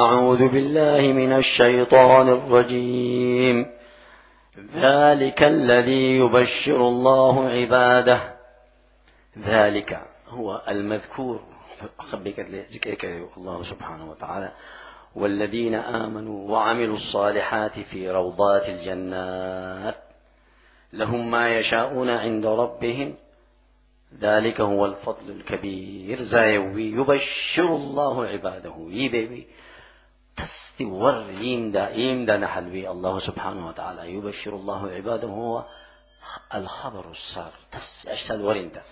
أعوذ بالله من الشيطان الرجيم. ذلك الذي يبشر الله عباده. ذلك هو المذكور. الله سبحانه وتعالى. والذين آمنوا وعملوا الصالحات في روضات الجنات. لهم ما يشاءون عند ربهم. ذلك هو الفضل الكبير. زايوي يبشر الله عباده. يبيبي تستور يمدا يمدا نحلوي الله سبحانه وتعالى يبشر الله عباده هو الخبر السار تس أشتد ورندا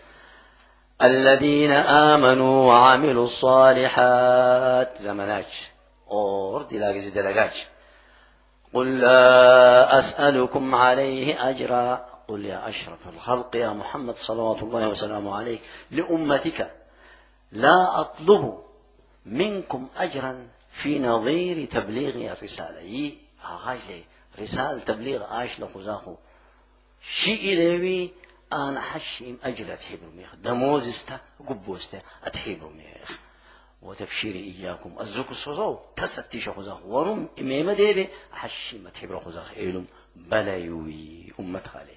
الذين آمنوا وعملوا الصالحات زمناج. اور دلاغ دلغاج قل لا أسألكم عليه أجرا. قل يا أشرف الخلق يا محمد صلوات الله وسلامه عليك. لأمتك لا أطلب منكم أجرا في نظير تبليغ الرسالة يي آغاج لي رسالة تبليغ آش لخزاخو شيء إليوي أنا حشيم أجل أتحبر ميخ دموز استا قبوستا أتحبر ميخ وتبشير إياكم الزوك الصوزو تستيش خزاخ ورم إميمة ديبي حشيم أتحبر خزاخ إلهم بلايوي أمة خالي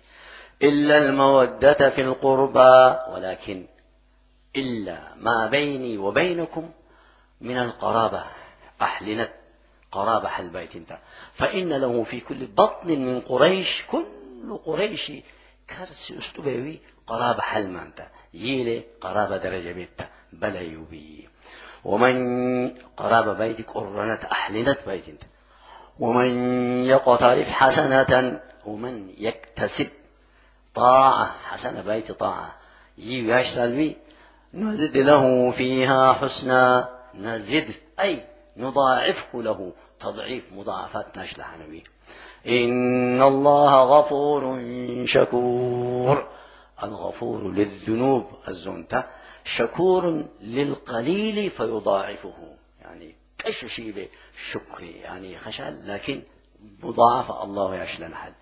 إلا المودة في القربى ولكن إلا ما بيني وبينكم من القرابة. أحلنت قرابة حل بيت انت. فإن له في كل بطن من قريش كل قريش كرسي أستبوي قرابة حل ما انت. يلي قرابة درجة بيت بلا يبي ومن قرابة بيتك قرنت أحلنت بيت انت. ومن يقترف حسنة ومن يكتسب طاعة حسنة بيت طاعة. يجي سلبي نزد له فيها حسنا نزد أي نضاعفه له. تضعيف مضاعفات ناشلة حنوي إن الله غفور شكور. الغفور للذنوب الزنتة. شكور للقليل فيضاعفه. يعني كش شيء شكري يعني خشل لكن مضاعف الله يشلن حل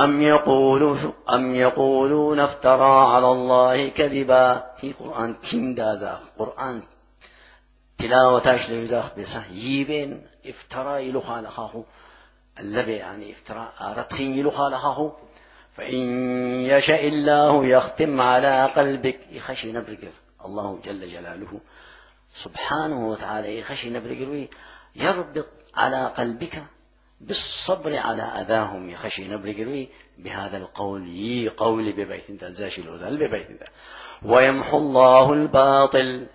أم يقولوا أم يقولون افترى على الله كذبا. في قرآن كم دازا قرآن تلاوتاش بصح يبين افترى يلو خالقه الذي يعني افترى أردخين يلو خالقه فإن يشاء الله يختم على قلبك. يخشي نبرقر الله جل جلاله سبحانه وتعالى يخشي نبرقر يربط على قلبك. بالصبر على أذاهم. يخشي نبرقر بهذا القول. يي قولي ببيت انت. ببيت انت. ويمحو الله الباطل.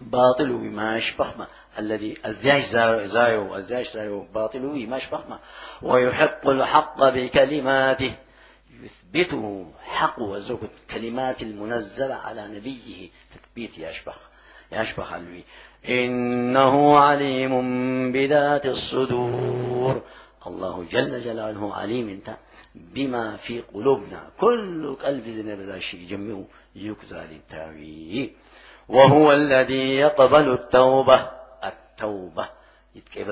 باطل ما يشبه الذي الزاج زايو الزاج زايو باطل ما يشبه ويحق الحق بكلماته. يثبته حق وزوج كلمات المنزلة على نبيه. تثبيت يشبه يشبه الوي إنه عليم بذات الصدور. الله جل جلاله عليم انت بما في قلوبنا. كل قلب زنا بذا الشيء يجمعه. يكزى للتاوي وهو الذي يقبل التوبة. التوبة. يتكيف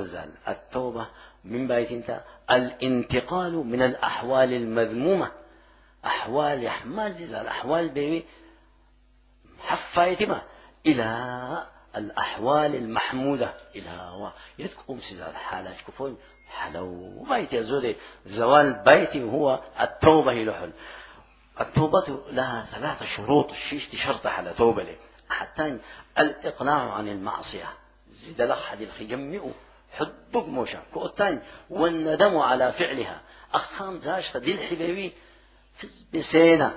التوبة من بيت انت. الانتقال من الأحوال المذمومة. أحوال يحمل زال أحوال بي حفايتما إلى الأحوال المحمودة. إلى هو. يتكم سيزال. حالات كفون حلو. بيت يزودي زوال بيتي هو التوبة يلحل التوبة لها ثلاثة شروط. الشيش شرط على توبة لي. حتى الإقلاع عن المعصية. زيد لخ الخي جمئوا حدق موشا كوتان والندم على فعلها. أخام زاش دي الحبيبي بسينا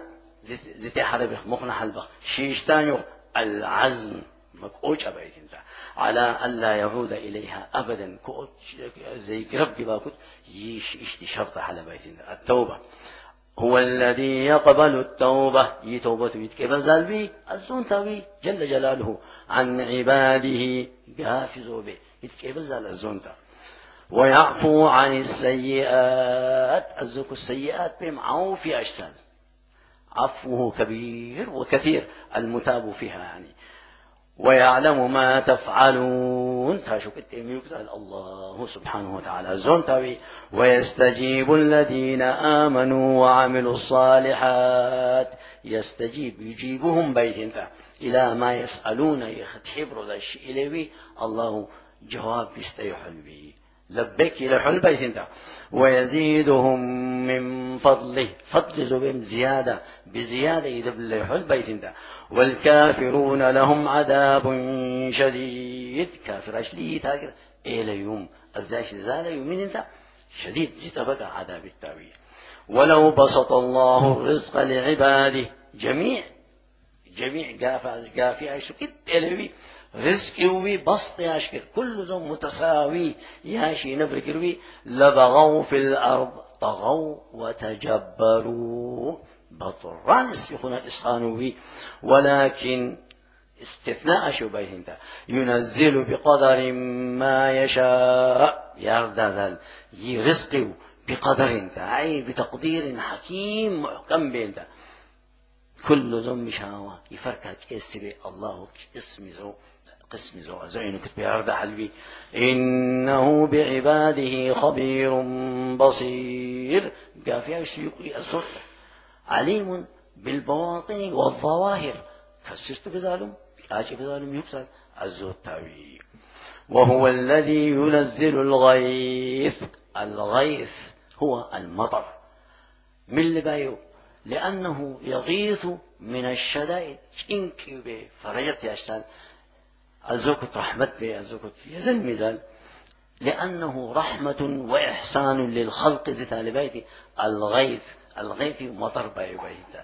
زيت حرب مخنا حلبة شيشتانيو العزم. مكوش أبيت انت. على ألا يعود إليها أبدا. زي ربي باكت يش اشتي شرط على بيت التوبة. هو الذي يقبل التوبة. يتوبة يتكبل زالبي الزون تاوي جل جلاله عن عباده. قافزوا به. يتكبل زال الزون ويعفو عن السيئات. الزك السيئات بهم. عوفي أجسال عفوه كبير وكثير. المتاب فيها يعني. ويعلم ما تفعلون. تاشو كتيم الله سبحانه وتعالى. زونتاوي ويستجيب الذين آمنوا وعملوا الصالحات. يستجيب. يجيبهم بيت انت. إلى ما يسألون. يختحبر ذا الشيء الله جواب بيستيحل به. لبيك إلى حل بيت انت ويزيدهم من فضله. فضل زبين زيادة. بزيادة يدبل حل بيت انت والكافرون لهم عذاب شديد. كافر أشلي تاكر. إلى يوم. الزاش زال يومين انت شديد زيت بقى عذاب التاويل. ولو بسط الله الرزق لعباده. جميع. جميع قافع قافع شو كده رزقي وي بسط ياشكر كل ذو متساوي ياشي نبركروي لبغوا في الأرض طغوا وتجبروا بطران يكون إسخانوي ولكن استثناء شو بيهنتا ينزل بقدر ما يشاء يردزل يرزقه بقدر انت اي بتقدير حكيم محكم بينتا كل ذم شاوى يفركك اسبي الله اسمي زو قسم زين كتب يرد حلبي. إنه بعباده خبير بصير. فيها الشيوخي الصدق عليم بالبواطن والظواهر. فسست بذلهم آجي بذلهم يبسل عزو التاوي وهو الذي ينزل الغيث. الغيث هو المطر. من اللي بايو لأنه يغيث من الشدائد. إنك فرجت يا أشتال الزوكت رحمة به الزوكت يزن مثال لأنه رحمة وإحسان للخلق ذات بيتي الغيث الغيث مطر باي بيت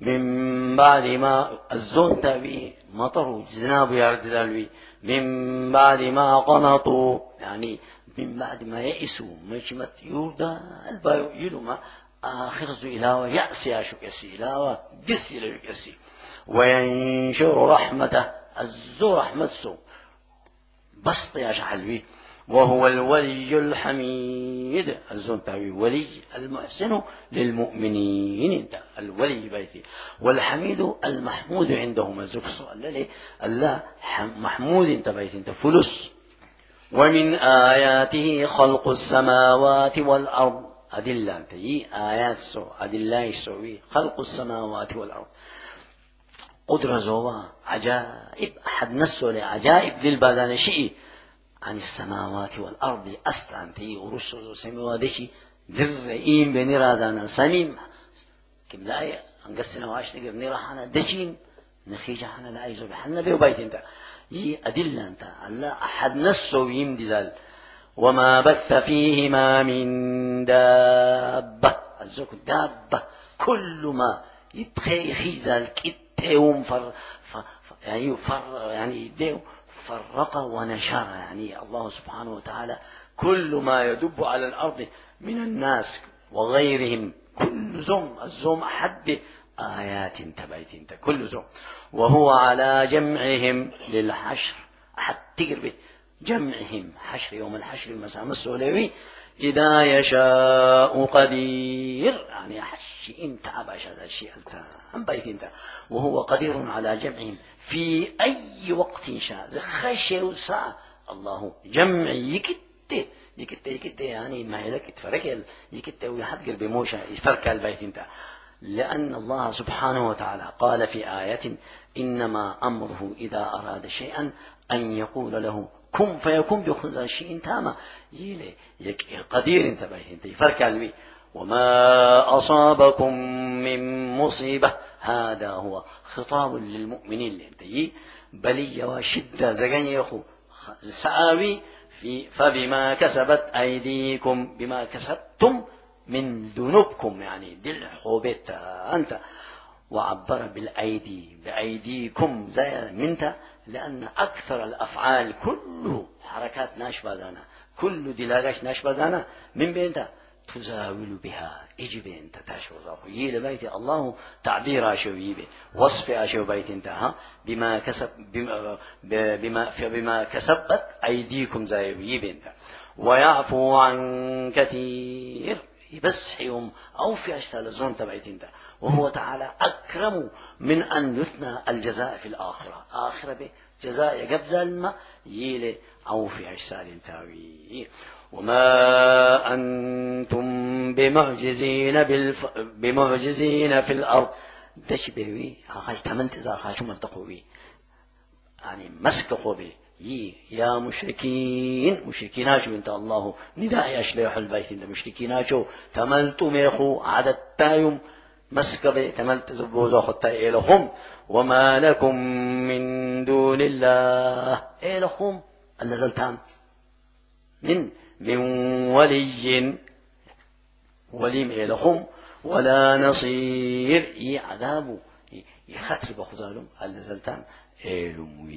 من بعد ما الزون تبي مطر جناب يرد من بعد ما قنطوا يعني من بعد ما يئسوا مجمت يوردا البايو يلوما. آخر إلاوة يأسي يا شكسي إلاوة قسي ليكسي وينشر رحمته الزو رحمة سو. بسط يا شحلوي وهو الولي الحميد. الزون تاوي ولي المحسن للمؤمنين. انت الولي بيتي. والحميد المحمود عندهم. الزوك سؤال الله محمود انت بيتي انت فلس ومن آياته خلق السماوات والأرض. أدلة أنت آيات سو أدلة سوي خلق السماوات والأرض. قدرة زوا عجائب. أحد نسوا عجائب للبادان شيء. عن السماوات والأرض أستعن في ورش سمي ودشي در إيم بني رازانا سميم. كم لا أنقسنا واش نقر نراحنا دشين. نخيجا حنا لا يزول حنا بيو بيت انت. يي أدلة انت. الله أحد نسوا يم دزال وما بث فيهما من دابة. الزوك دابة كل ما يبخي خيزال كت ديهم فر يعني فر يعني ديو فرق ونشر يعني الله سبحانه وتعالى كل ما يدب على الأرض من الناس وغيرهم. كل زم الزم حد آيات تبعت انت كل زم وهو على جمعهم للحشر أحد تقرب جمعهم. حشر يوم الحشر مسام السولوي إذا يشاء قدير. يعني حش إنت عباش هذا الشيء. أم بيت إنت. وهو قدير على جمعهم. في أي وقت شاء خشي وساعة الله جمع يكت يكت يكت يعني ما لك تفرك يكت ويحد قلبي موشة يفرك البيت إنت. لأن الله سبحانه وتعالى قال في آية إنما أمره إذا أراد شيئا أن يقول له كن فيكون بخذ شيء تاما. يلي يك قدير انت به انت فرك الوي وما أصابكم من مصيبة. هذا هو خطاب للمؤمنين اللي بلية وشدة زغن يخو سآوي في فبما كسبت أيديكم بما كسبتم من ذنوبكم يعني. دل حوبت أنت. وعبر بالأيدي بأيديكم زي منت لأن أكثر الأفعال كله حركات ناشبة زانا كل دلاغش ناشبة زانا من بينتا تزاول بها. إجي بين تاشو ذاك يي لبيت الله تعبير آشو يبي وصف آشو بيت انت ها؟ بما كسب بما بما بما كسبت أيديكم زي يبي ويعفو عن كثير. بس يوم أو في اشتال زون تبعت انت وهو تعالى أكرم من أن يثنى الجزاء في الآخرة. آخرة به جزاء يقف زلمة ييلي أو في أجسال تاوي وما أنتم بمعجزين بالف... بمعجزين في الأرض. دش بيوي هاش تمنت إذا هاش ملتقوي يعني مسك خوبي. يا مشركين مشركيناشو انت الله نداء اشليح البيت مشركيناشو تملت ميخو عدد تايم مسكب تملت زبوزو خطا إلهم وما لكم من دون الله إلهم اللي زلتام من من ولي ولي إلهم ولا نصير يعذاب يخطر بخزالهم اللي زلتام إلهم